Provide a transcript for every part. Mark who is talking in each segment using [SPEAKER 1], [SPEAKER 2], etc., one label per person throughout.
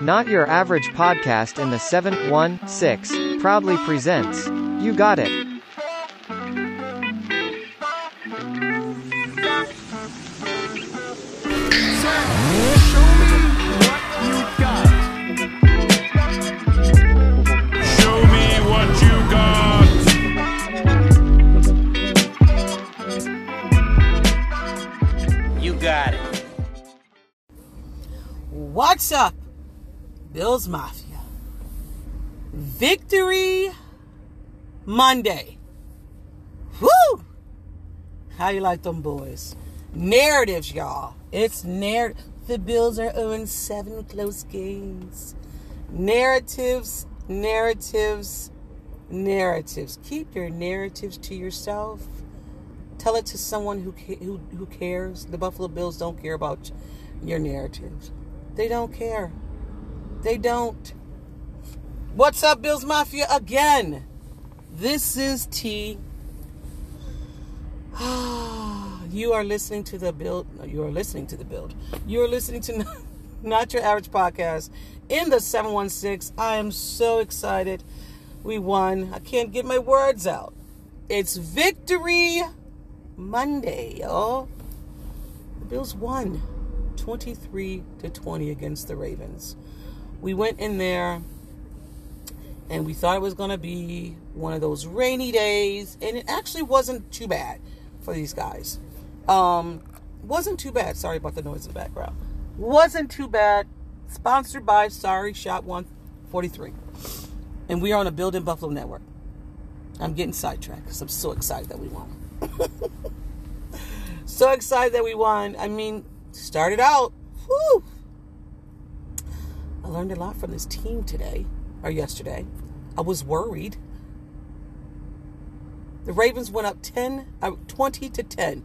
[SPEAKER 1] Not Your Average Podcast in the 716 proudly presents You Got It.
[SPEAKER 2] Show me what you got.
[SPEAKER 3] You got it.
[SPEAKER 4] What's up, Bills Mafia? Victory Monday. Woo! How you like them boys? Narratives, y'all. It's narrative. The Bills are 0 7 close games. Narratives, narratives, narratives. Keep your narratives to yourself. Tell it to someone who who who cares. The Buffalo Bills don't care about your narratives. They don't care. They don't. What's up, Bills Mafia? Again, this is T. you are listening to the build. no, You are listening to the build. You are listening to Not Your Average Podcast in the 716. I am so excited. We won. I can't get my words out. It's victory Monday, y'all. The Bills won 23 to 20 against the Ravens. We went in there and we thought it was going to be one of those rainy days, and it actually wasn't too bad for these guys. Um, wasn't too bad. Sorry about the noise in the background. Wasn't too bad. Sponsored by Sorry Shot 143. And we are on a building Buffalo network. I'm getting sidetracked because I'm so excited that we won. so excited that we won. I mean, started out. Whew. I learned a lot from this team today or yesterday. I was worried. The Ravens went up 10, uh, 20 to 10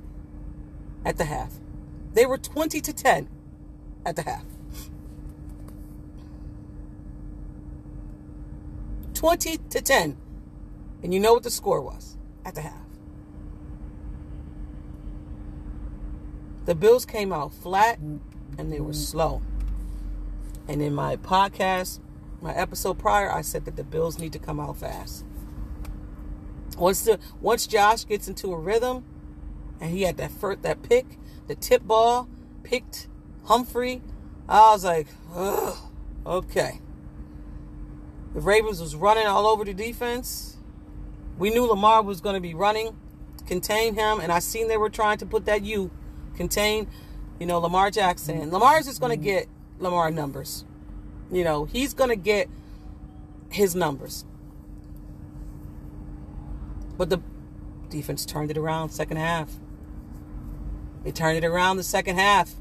[SPEAKER 4] at the half. They were 20 to 10 at the half. 20 to 10. And you know what the score was at the half. The Bills came out flat and they were slow. And in my podcast, my episode prior, I said that the Bills need to come out fast. Once the once Josh gets into a rhythm, and he had that first that pick, the tip ball, picked Humphrey, I was like, okay. The Ravens was running all over the defense. We knew Lamar was going to be running, contain him, and I seen they were trying to put that U, contain, you know, Lamar Jackson. Lamar's just going to get Lamar numbers. You know, he's going to get his numbers. But the defense turned it around second half. They turned it around the second half.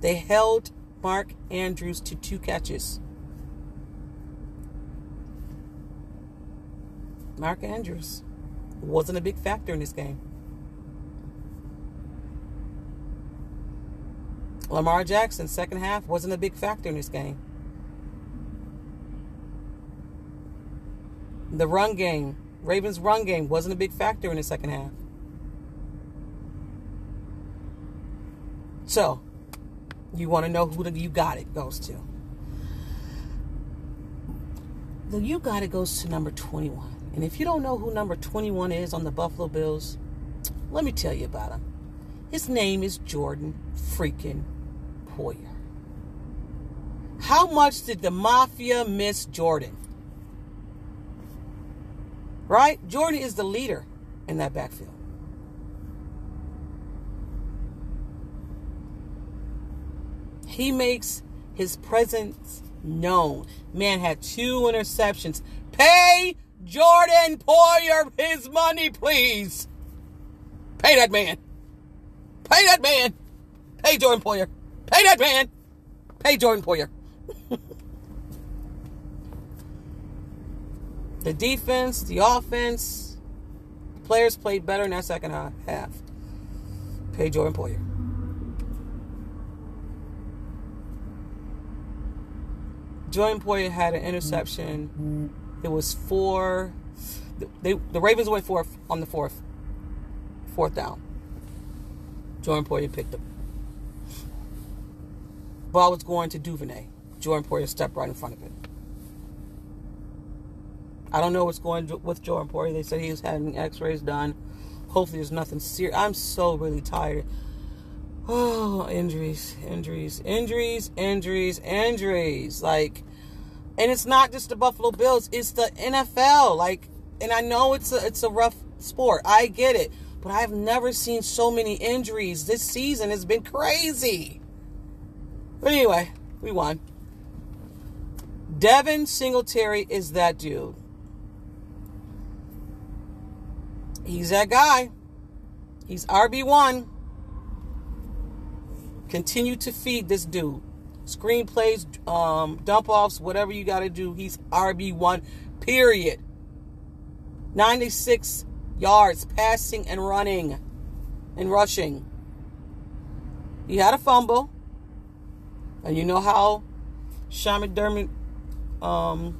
[SPEAKER 4] They held Mark Andrews to two catches. Mark Andrews wasn't a big factor in this game. Lamar Jackson, second half, wasn't a big factor in this game. The run game, Ravens' run game, wasn't a big factor in the second half. So, you want to know who the you got it goes to. The you got it goes to number 21. And if you don't know who number 21 is on the Buffalo Bills, let me tell you about him. His name is Jordan freaking Poyer. How much did the Mafia miss Jordan? Right? Jordan is the leader in that backfield. He makes his presence known. Man had two interceptions. Pay Jordan Poyer his money, please. Pay that man. Pay that man. Pay Jordan Poyer. Pay that man. Pay Jordan Poyer. the defense, the offense, the players played better in that second half. Pay Jordan Poyer. Jordan Poyer had an interception. It was four. They, the Ravens went for on the fourth. Fourth down. Jordan Poyer picked up. Ball was going to Duvernay. Jordan Poyer stepped right in front of it. I don't know what's going with Jordan Poyer. They said he was having X-rays done. Hopefully, there's nothing serious. I'm so really tired. Oh, injuries, injuries, injuries, injuries, injuries. Like, and it's not just the Buffalo Bills; it's the NFL. Like, and I know it's a it's a rough sport. I get it, but I've never seen so many injuries. This season has been crazy. But anyway, we won. Devin Singletary is that dude. He's that guy. He's RB1. Continue to feed this dude. Screenplays, um, dump offs, whatever you got to do. He's RB1, period. 96 yards passing and running and rushing. He had a fumble. And you know how Sean McDermott um,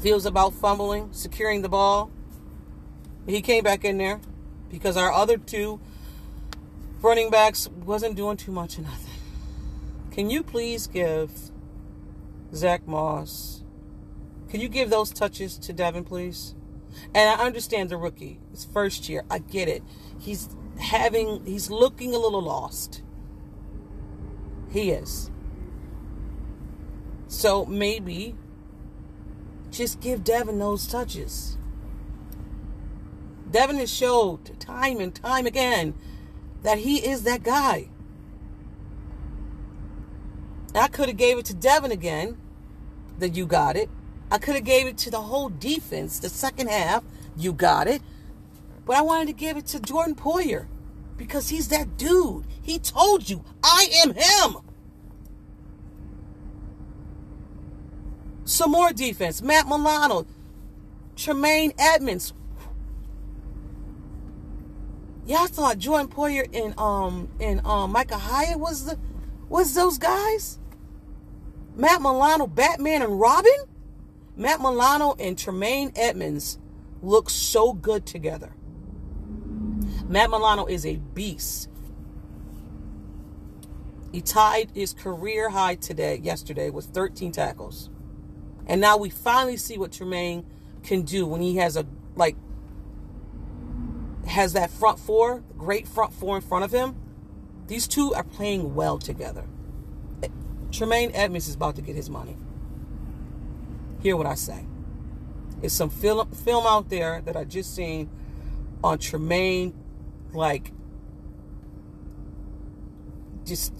[SPEAKER 4] feels about fumbling, securing the ball. He came back in there because our other two running backs wasn't doing too much of nothing. Can you please give Zach Moss? Can you give those touches to Devin, please? And I understand the rookie. It's first year. I get it. He's having he's looking a little lost. He is. So maybe just give Devin those touches. Devin has showed time and time again that he is that guy. I could have gave it to Devin again, that you got it. I could have gave it to the whole defense, the second half, you got it. But I wanted to give it to Jordan Poyer because he's that dude. He told you, I am him. Some more defense. Matt Milano, Tremaine Edmunds, Y'all thought Jordan Poyer and um and um Micah Hyde was the was those guys? Matt Milano, Batman and Robin? Matt Milano and Tremaine Edmunds look so good together. Matt Milano is a beast. He tied his career high today, yesterday, with 13 tackles. And now we finally see what Tremaine can do when he has a like has that front four, great front four in front of him. These two are playing well together. Eh, Tremaine Edmunds is about to get his money. Hear what I say. It's some film film out there that I just seen on Tremaine, like just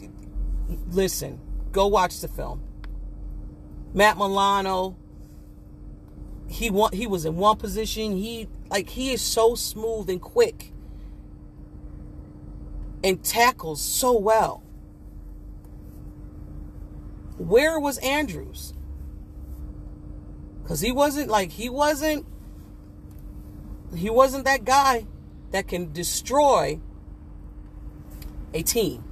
[SPEAKER 4] listen, go watch the film. Matt Milano, he want he was in one position. He like he is so smooth and quick and tackles so well. Where was Andrews? Cuz he wasn't like he wasn't he wasn't that guy that can destroy a team.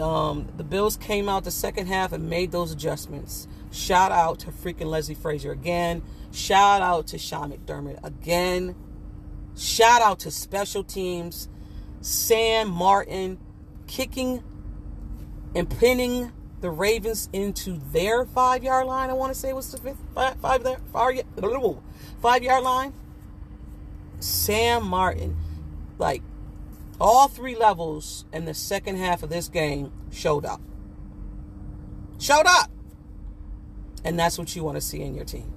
[SPEAKER 4] Um, the Bills came out the second half and made those adjustments. Shout out to freaking Leslie Frazier again. Shout out to Sean McDermott again. Shout out to special teams. Sam Martin kicking and pinning the Ravens into their five yard line. I want to say was the fifth, five, five, there, five yard line. Sam Martin, like all three levels in the second half of this game showed up. Showed up. And that's what you want to see in your team.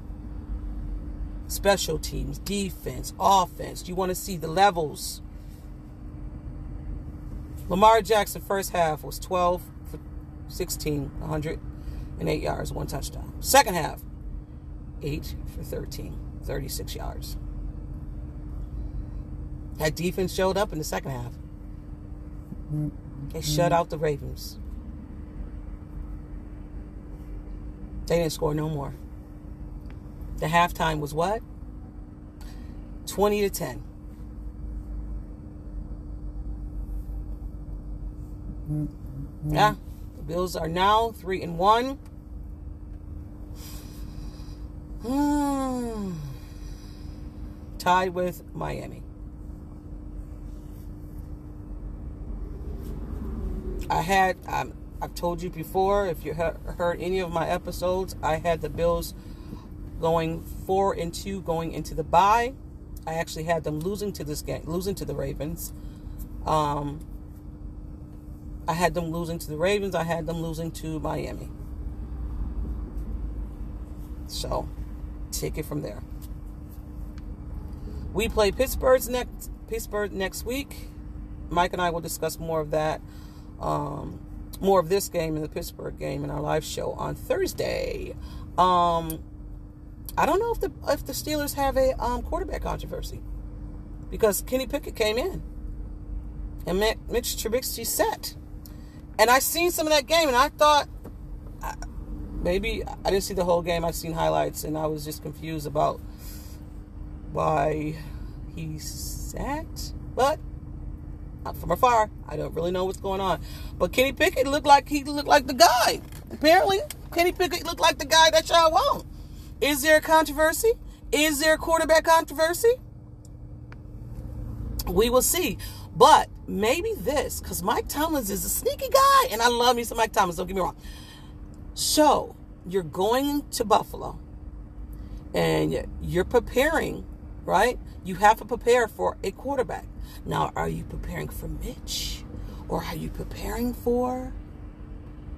[SPEAKER 4] Special teams, defense, offense. You want to see the levels. Lamar Jackson first half was 12 for 16, 108 yards, one touchdown. Second half, 8 for 13, 36 yards. That defense showed up in the second half. They shut out the Ravens. They didn't score no more. The halftime was what? 20 to 10. Yeah. The Bills are now 3 and 1. Hmm. Tied with Miami. I had, um, I've told you before, if you he- heard any of my episodes, I had the Bills going four and two going into the bye. I actually had them losing to this game, losing to the Ravens. Um, I had them losing to the Ravens. I had them losing to Miami. So, take it from there. We play Pittsburgh's next Pittsburgh next week. Mike and I will discuss more of that, um, more of this game and the Pittsburgh game in our live show on Thursday. Um, I don't know if the if the Steelers have a um, quarterback controversy because Kenny Pickett came in and Mitch Trubisky set, and I seen some of that game and I thought maybe I didn't see the whole game. I've seen highlights and I was just confused about why he sat, but from afar, I don't really know what's going on. But Kenny Pickett looked like he looked like the guy. Apparently, Kenny Pickett looked like the guy that y'all want. Is there a controversy? Is there a quarterback controversy? We will see. But maybe this, because Mike Tomlins is a sneaky guy, and I love me some Mike Tomlins, don't get me wrong. So, you're going to Buffalo, and you're preparing, right? You have to prepare for a quarterback. Now, are you preparing for Mitch, or are you preparing for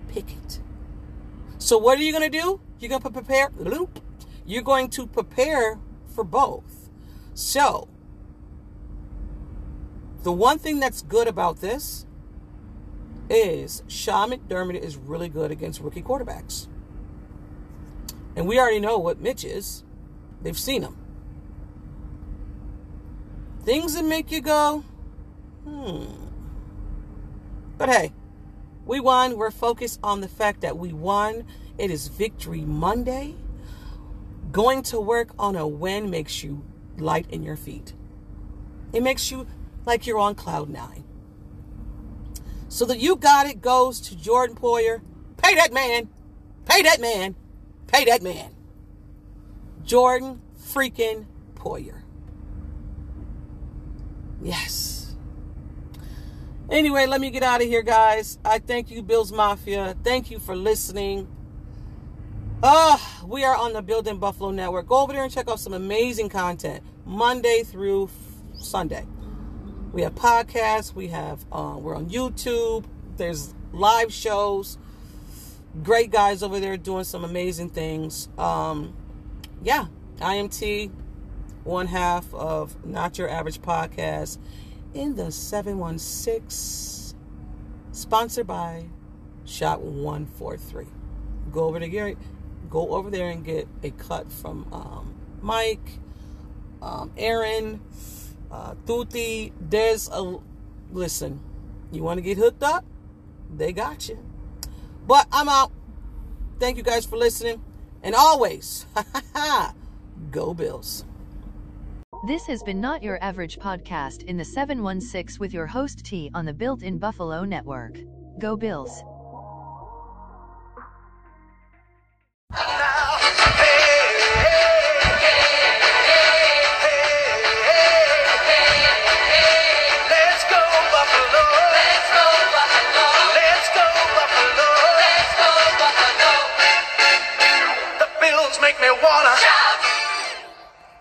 [SPEAKER 4] Pickett? So, what are you going to do? You're going to prepare. Loop you're going to prepare for both. So, the one thing that's good about this is Sean McDermott is really good against rookie quarterbacks. And we already know what Mitch is. They've seen him. Things that make you go, hmm. But hey, we won. We're focused on the fact that we won. It is Victory Monday. Going to work on a win makes you light in your feet. It makes you like you're on cloud nine. So the you got it goes to Jordan Poyer. Pay that man. Pay that man. Pay that man. Jordan freaking Poyer. Yes. Anyway, let me get out of here, guys. I thank you, Bills Mafia. Thank you for listening. Uh, we are on the Building Buffalo Network. Go over there and check out some amazing content Monday through Sunday. We have podcasts. We have uh, we're on YouTube. There's live shows. Great guys over there doing some amazing things. Um, yeah, IMT, one half of Not Your Average Podcast in the 716, sponsored by Shot 143. Go over to Gary go over there and get a cut from um, Mike, um, Aaron, uh, Tuti. There's a listen. You want to get hooked up? They got you. But I'm out. Thank you guys for listening, and always, go Bills.
[SPEAKER 5] This has been Not Your Average Podcast in the 716 with your host T on the Built in Buffalo Network. Go Bills.